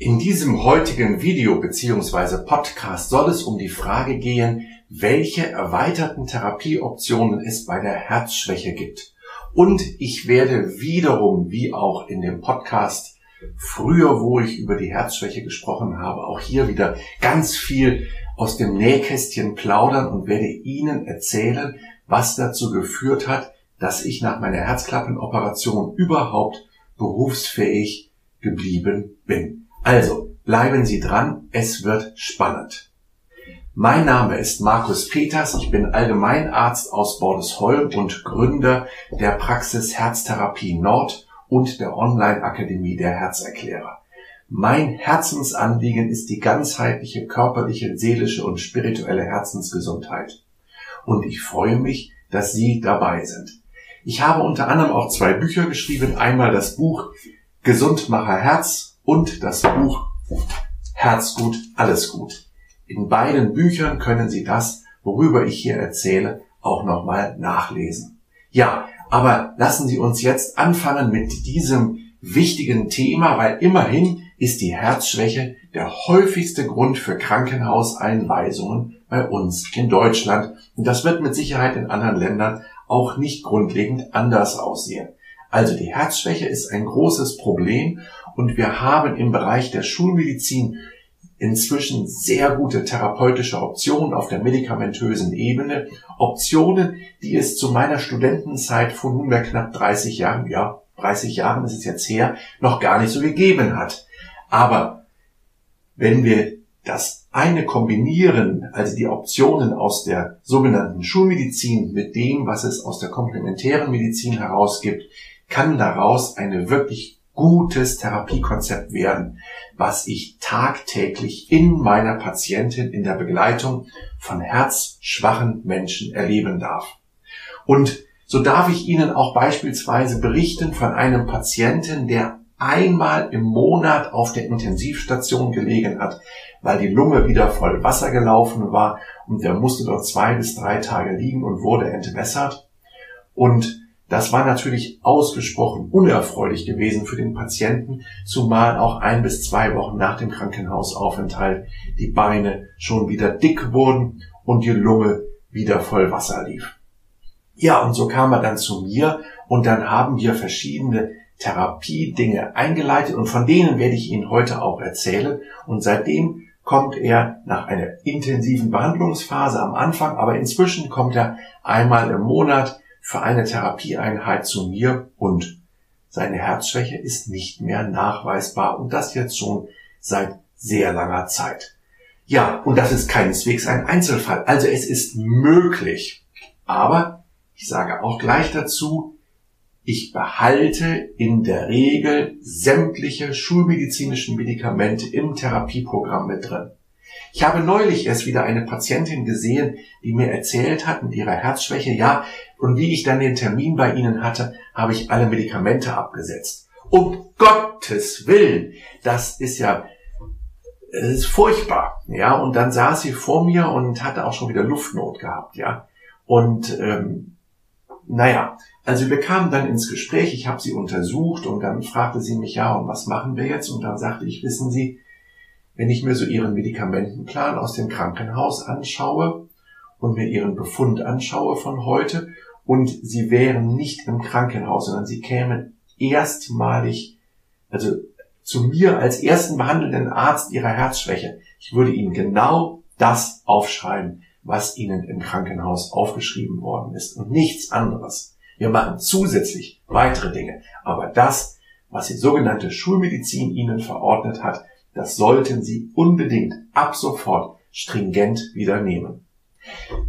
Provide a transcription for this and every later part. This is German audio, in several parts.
In diesem heutigen Video bzw. Podcast soll es um die Frage gehen, welche erweiterten Therapieoptionen es bei der Herzschwäche gibt. Und ich werde wiederum, wie auch in dem Podcast früher, wo ich über die Herzschwäche gesprochen habe, auch hier wieder ganz viel aus dem Nähkästchen plaudern und werde Ihnen erzählen, was dazu geführt hat, dass ich nach meiner Herzklappenoperation überhaupt berufsfähig geblieben bin. Also, bleiben Sie dran, es wird spannend. Mein Name ist Markus Peters, ich bin Allgemeinarzt aus Bordesholm und Gründer der Praxis Herztherapie Nord und der Online-Akademie der Herzerklärer. Mein Herzensanliegen ist die ganzheitliche körperliche, seelische und spirituelle Herzensgesundheit. Und ich freue mich, dass Sie dabei sind. Ich habe unter anderem auch zwei Bücher geschrieben. Einmal das Buch Gesundmacher Herz und das Buch Herzgut, alles gut. In beiden Büchern können Sie das, worüber ich hier erzähle, auch nochmal nachlesen. Ja, aber lassen Sie uns jetzt anfangen mit diesem wichtigen Thema, weil immerhin ist die Herzschwäche der häufigste Grund für Krankenhauseinweisungen bei uns in Deutschland. Und das wird mit Sicherheit in anderen Ländern auch nicht grundlegend anders aussehen. Also die Herzschwäche ist ein großes Problem und wir haben im Bereich der Schulmedizin inzwischen sehr gute therapeutische Optionen auf der medikamentösen Ebene. Optionen, die es zu meiner Studentenzeit von nunmehr knapp 30 Jahren, ja, 30 Jahren ist es jetzt her, noch gar nicht so gegeben hat. Aber wenn wir das eine kombinieren, also die Optionen aus der sogenannten Schulmedizin mit dem, was es aus der komplementären Medizin herausgibt, kann daraus eine wirklich gutes Therapiekonzept werden, was ich tagtäglich in meiner Patientin in der Begleitung von herzschwachen Menschen erleben darf. Und so darf ich Ihnen auch beispielsweise berichten von einem Patienten, der einmal im Monat auf der Intensivstation gelegen hat, weil die Lunge wieder voll Wasser gelaufen war und der musste dort zwei bis drei Tage liegen und wurde entwässert. Und das war natürlich ausgesprochen unerfreulich gewesen für den Patienten, zumal auch ein bis zwei Wochen nach dem Krankenhausaufenthalt die Beine schon wieder dick wurden und die Lunge wieder voll Wasser lief. Ja, und so kam er dann zu mir und dann haben wir verschiedene Therapiedinge eingeleitet und von denen werde ich Ihnen heute auch erzählen. Und seitdem kommt er nach einer intensiven Behandlungsphase am Anfang, aber inzwischen kommt er einmal im Monat für eine Therapieeinheit zu mir und seine Herzschwäche ist nicht mehr nachweisbar und das jetzt schon seit sehr langer Zeit. Ja, und das ist keineswegs ein Einzelfall. Also es ist möglich. Aber ich sage auch gleich dazu, ich behalte in der Regel sämtliche schulmedizinischen Medikamente im Therapieprogramm mit drin. Ich habe neulich erst wieder eine Patientin gesehen, die mir erzählt hat mit ihrer Herzschwäche, ja, und wie ich dann den Termin bei ihnen hatte, habe ich alle Medikamente abgesetzt. Um Gottes Willen, das ist ja das ist furchtbar, ja. Und dann saß sie vor mir und hatte auch schon wieder Luftnot gehabt, ja. Und ähm, naja, also wir kamen dann ins Gespräch. Ich habe sie untersucht und dann fragte sie mich ja, und was machen wir jetzt? Und dann sagte ich, wissen Sie, wenn ich mir so Ihren Medikamentenplan aus dem Krankenhaus anschaue und mir Ihren Befund anschaue von heute und Sie wären nicht im Krankenhaus, sondern Sie kämen erstmalig, also zu mir als ersten behandelnden Arzt Ihrer Herzschwäche. Ich würde Ihnen genau das aufschreiben, was Ihnen im Krankenhaus aufgeschrieben worden ist und nichts anderes. Wir machen zusätzlich weitere Dinge, aber das, was die sogenannte Schulmedizin Ihnen verordnet hat, das sollten Sie unbedingt ab sofort stringent wieder nehmen.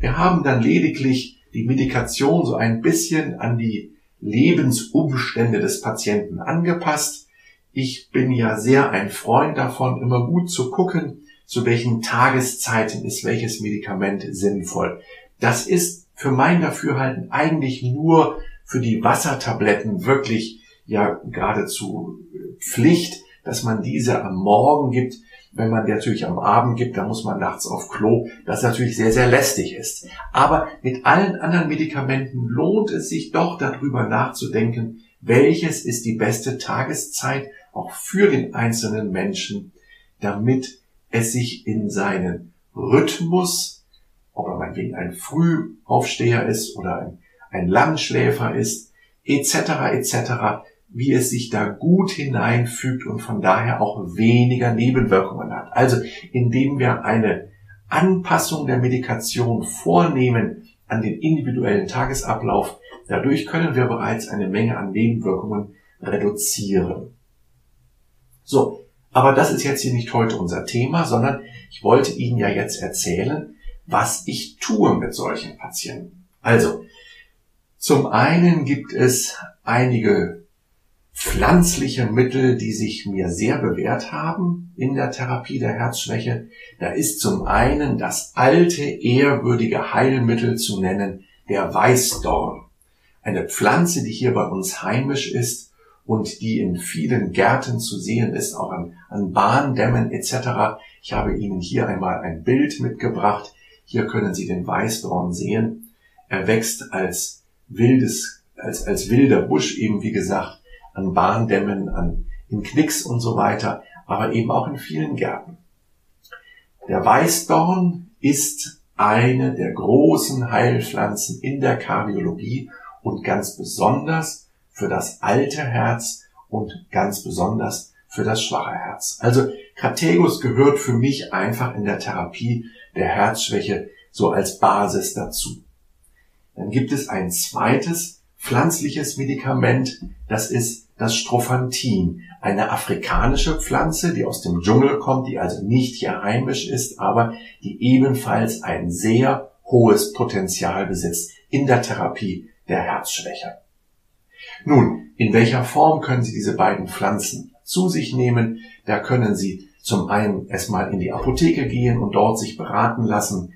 Wir haben dann lediglich die Medikation so ein bisschen an die Lebensumstände des Patienten angepasst. Ich bin ja sehr ein Freund davon, immer gut zu gucken, zu welchen Tageszeiten ist welches Medikament sinnvoll. Das ist für mein Dafürhalten eigentlich nur für die Wassertabletten wirklich ja geradezu Pflicht dass man diese am Morgen gibt. Wenn man die natürlich am Abend gibt, dann muss man nachts auf Klo, das natürlich sehr, sehr lästig ist. Aber mit allen anderen Medikamenten lohnt es sich doch darüber nachzudenken, welches ist die beste Tageszeit auch für den einzelnen Menschen, damit es sich in seinen Rhythmus, ob er meinetwegen ein Frühaufsteher ist oder ein, ein Langschläfer ist, etc. etc., wie es sich da gut hineinfügt und von daher auch weniger Nebenwirkungen hat. Also indem wir eine Anpassung der Medikation vornehmen an den individuellen Tagesablauf, dadurch können wir bereits eine Menge an Nebenwirkungen reduzieren. So, aber das ist jetzt hier nicht heute unser Thema, sondern ich wollte Ihnen ja jetzt erzählen, was ich tue mit solchen Patienten. Also, zum einen gibt es einige pflanzliche Mittel, die sich mir sehr bewährt haben in der Therapie der Herzschwäche. Da ist zum einen das alte, ehrwürdige Heilmittel zu nennen, der Weißdorn. Eine Pflanze, die hier bei uns heimisch ist und die in vielen Gärten zu sehen ist, auch an, an Bahndämmen etc. Ich habe Ihnen hier einmal ein Bild mitgebracht. Hier können Sie den Weißdorn sehen. Er wächst als wildes, als, als wilder Busch eben, wie gesagt, an Bahndämmen, an, in Knicks und so weiter, aber eben auch in vielen Gärten. Der Weißdorn ist eine der großen Heilpflanzen in der Kardiologie und ganz besonders für das alte Herz und ganz besonders für das schwache Herz. Also Kategus gehört für mich einfach in der Therapie der Herzschwäche so als Basis dazu. Dann gibt es ein zweites pflanzliches Medikament, das ist das Strophantin, eine afrikanische Pflanze, die aus dem Dschungel kommt, die also nicht hier heimisch ist, aber die ebenfalls ein sehr hohes Potenzial besitzt in der Therapie der Herzschwäche. Nun, in welcher Form können Sie diese beiden Pflanzen zu sich nehmen? Da können Sie zum einen erstmal in die Apotheke gehen und dort sich beraten lassen.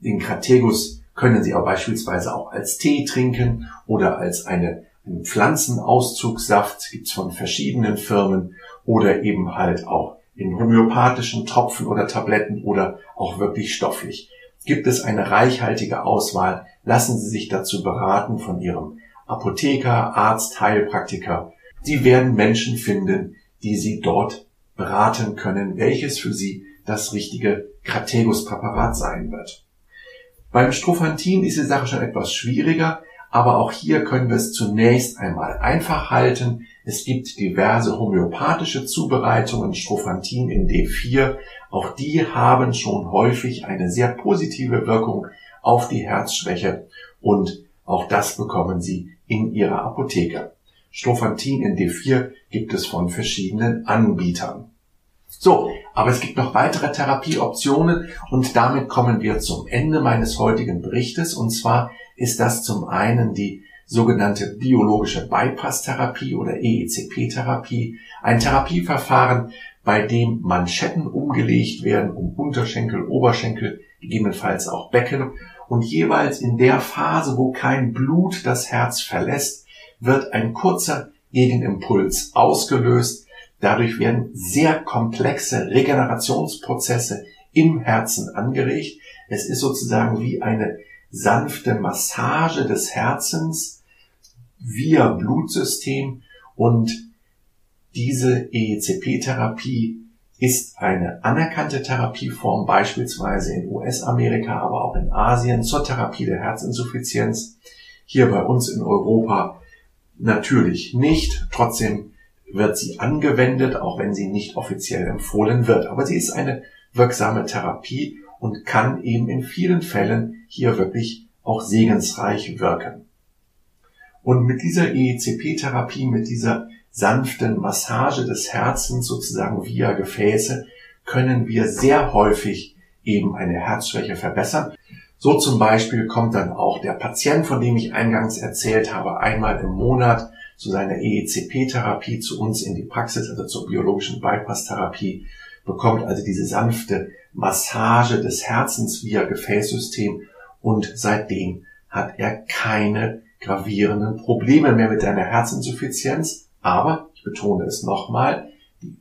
Den Krategus können Sie auch beispielsweise auch als Tee trinken oder als eine, einen Pflanzenauszugssaft, gibt's von verschiedenen Firmen, oder eben halt auch in homöopathischen Tropfen oder Tabletten oder auch wirklich stofflich. Gibt es eine reichhaltige Auswahl, lassen Sie sich dazu beraten von Ihrem Apotheker, Arzt, Heilpraktiker. Sie werden Menschen finden, die Sie dort beraten können, welches für Sie das richtige Krategus-Präparat sein wird. Beim Strophantin ist die Sache schon etwas schwieriger, aber auch hier können wir es zunächst einmal einfach halten. Es gibt diverse homöopathische Zubereitungen, Strophantin in D4. Auch die haben schon häufig eine sehr positive Wirkung auf die Herzschwäche und auch das bekommen Sie in Ihrer Apotheke. Strophantin in D4 gibt es von verschiedenen Anbietern. So, aber es gibt noch weitere Therapieoptionen und damit kommen wir zum Ende meines heutigen Berichtes. Und zwar ist das zum einen die sogenannte biologische Bypass-Therapie oder EECP-Therapie, ein Therapieverfahren, bei dem Manschetten umgelegt werden, um Unterschenkel, Oberschenkel, gegebenenfalls auch Becken. Und jeweils in der Phase, wo kein Blut das Herz verlässt, wird ein kurzer Gegenimpuls ausgelöst. Dadurch werden sehr komplexe Regenerationsprozesse im Herzen angeregt. Es ist sozusagen wie eine sanfte Massage des Herzens via Blutsystem und diese EECP-Therapie ist eine anerkannte Therapieform beispielsweise in US-Amerika, aber auch in Asien zur Therapie der Herzinsuffizienz. Hier bei uns in Europa natürlich nicht. Trotzdem wird sie angewendet, auch wenn sie nicht offiziell empfohlen wird. Aber sie ist eine wirksame Therapie und kann eben in vielen Fällen hier wirklich auch segensreich wirken. Und mit dieser EECP-Therapie, mit dieser sanften Massage des Herzens sozusagen via Gefäße können wir sehr häufig eben eine Herzschwäche verbessern. So zum Beispiel kommt dann auch der Patient, von dem ich eingangs erzählt habe, einmal im Monat zu seiner EECP-Therapie zu uns in die Praxis, also zur biologischen Bypass-Therapie, bekommt also diese sanfte Massage des Herzens via Gefäßsystem und seitdem hat er keine gravierenden Probleme mehr mit seiner Herzinsuffizienz, aber, ich betone es nochmal, die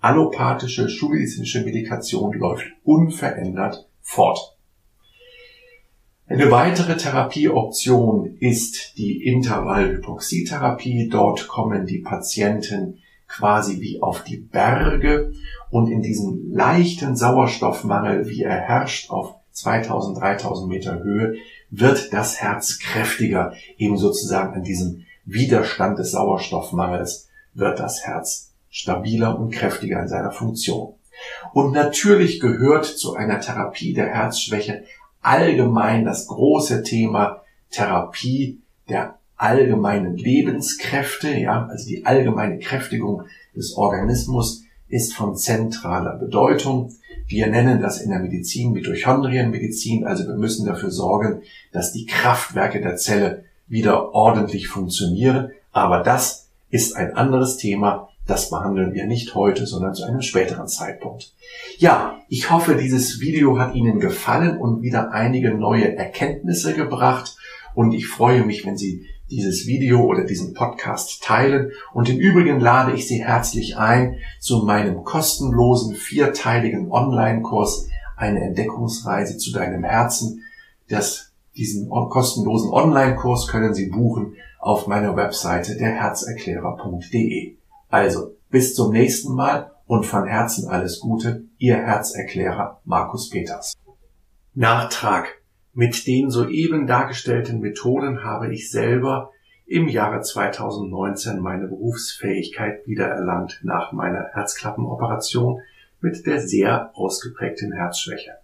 allopathische schulmedizinische Medikation läuft unverändert fort. Eine weitere Therapieoption ist die Intervallhypoxietherapie. Dort kommen die Patienten quasi wie auf die Berge und in diesem leichten Sauerstoffmangel, wie er herrscht auf 2000, 3000 Meter Höhe, wird das Herz kräftiger, eben sozusagen an diesem Widerstand des Sauerstoffmangels wird das Herz stabiler und kräftiger in seiner Funktion. Und natürlich gehört zu einer Therapie der Herzschwäche allgemein das große Thema Therapie der allgemeinen Lebenskräfte, ja, also die allgemeine Kräftigung des Organismus ist von zentraler Bedeutung. Wir nennen das in der Medizin Mitochondrienmedizin, also wir müssen dafür sorgen, dass die Kraftwerke der Zelle wieder ordentlich funktionieren. Aber das ist ein anderes Thema, das behandeln wir nicht heute, sondern zu einem späteren Zeitpunkt. Ja, ich hoffe, dieses Video hat Ihnen gefallen und wieder einige neue Erkenntnisse gebracht. Und ich freue mich, wenn Sie dieses Video oder diesen Podcast teilen. Und im Übrigen lade ich Sie herzlich ein zu meinem kostenlosen vierteiligen Online-Kurs eine Entdeckungsreise zu deinem Herzen. Das, diesen kostenlosen Online-Kurs können Sie buchen auf meiner Webseite derherzerklärer.de. Also, bis zum nächsten Mal und von Herzen alles Gute, Ihr Herzerklärer Markus Peters. Nachtrag mit den soeben dargestellten Methoden habe ich selber im Jahre 2019 meine Berufsfähigkeit wiedererlangt nach meiner Herzklappenoperation mit der sehr ausgeprägten Herzschwäche.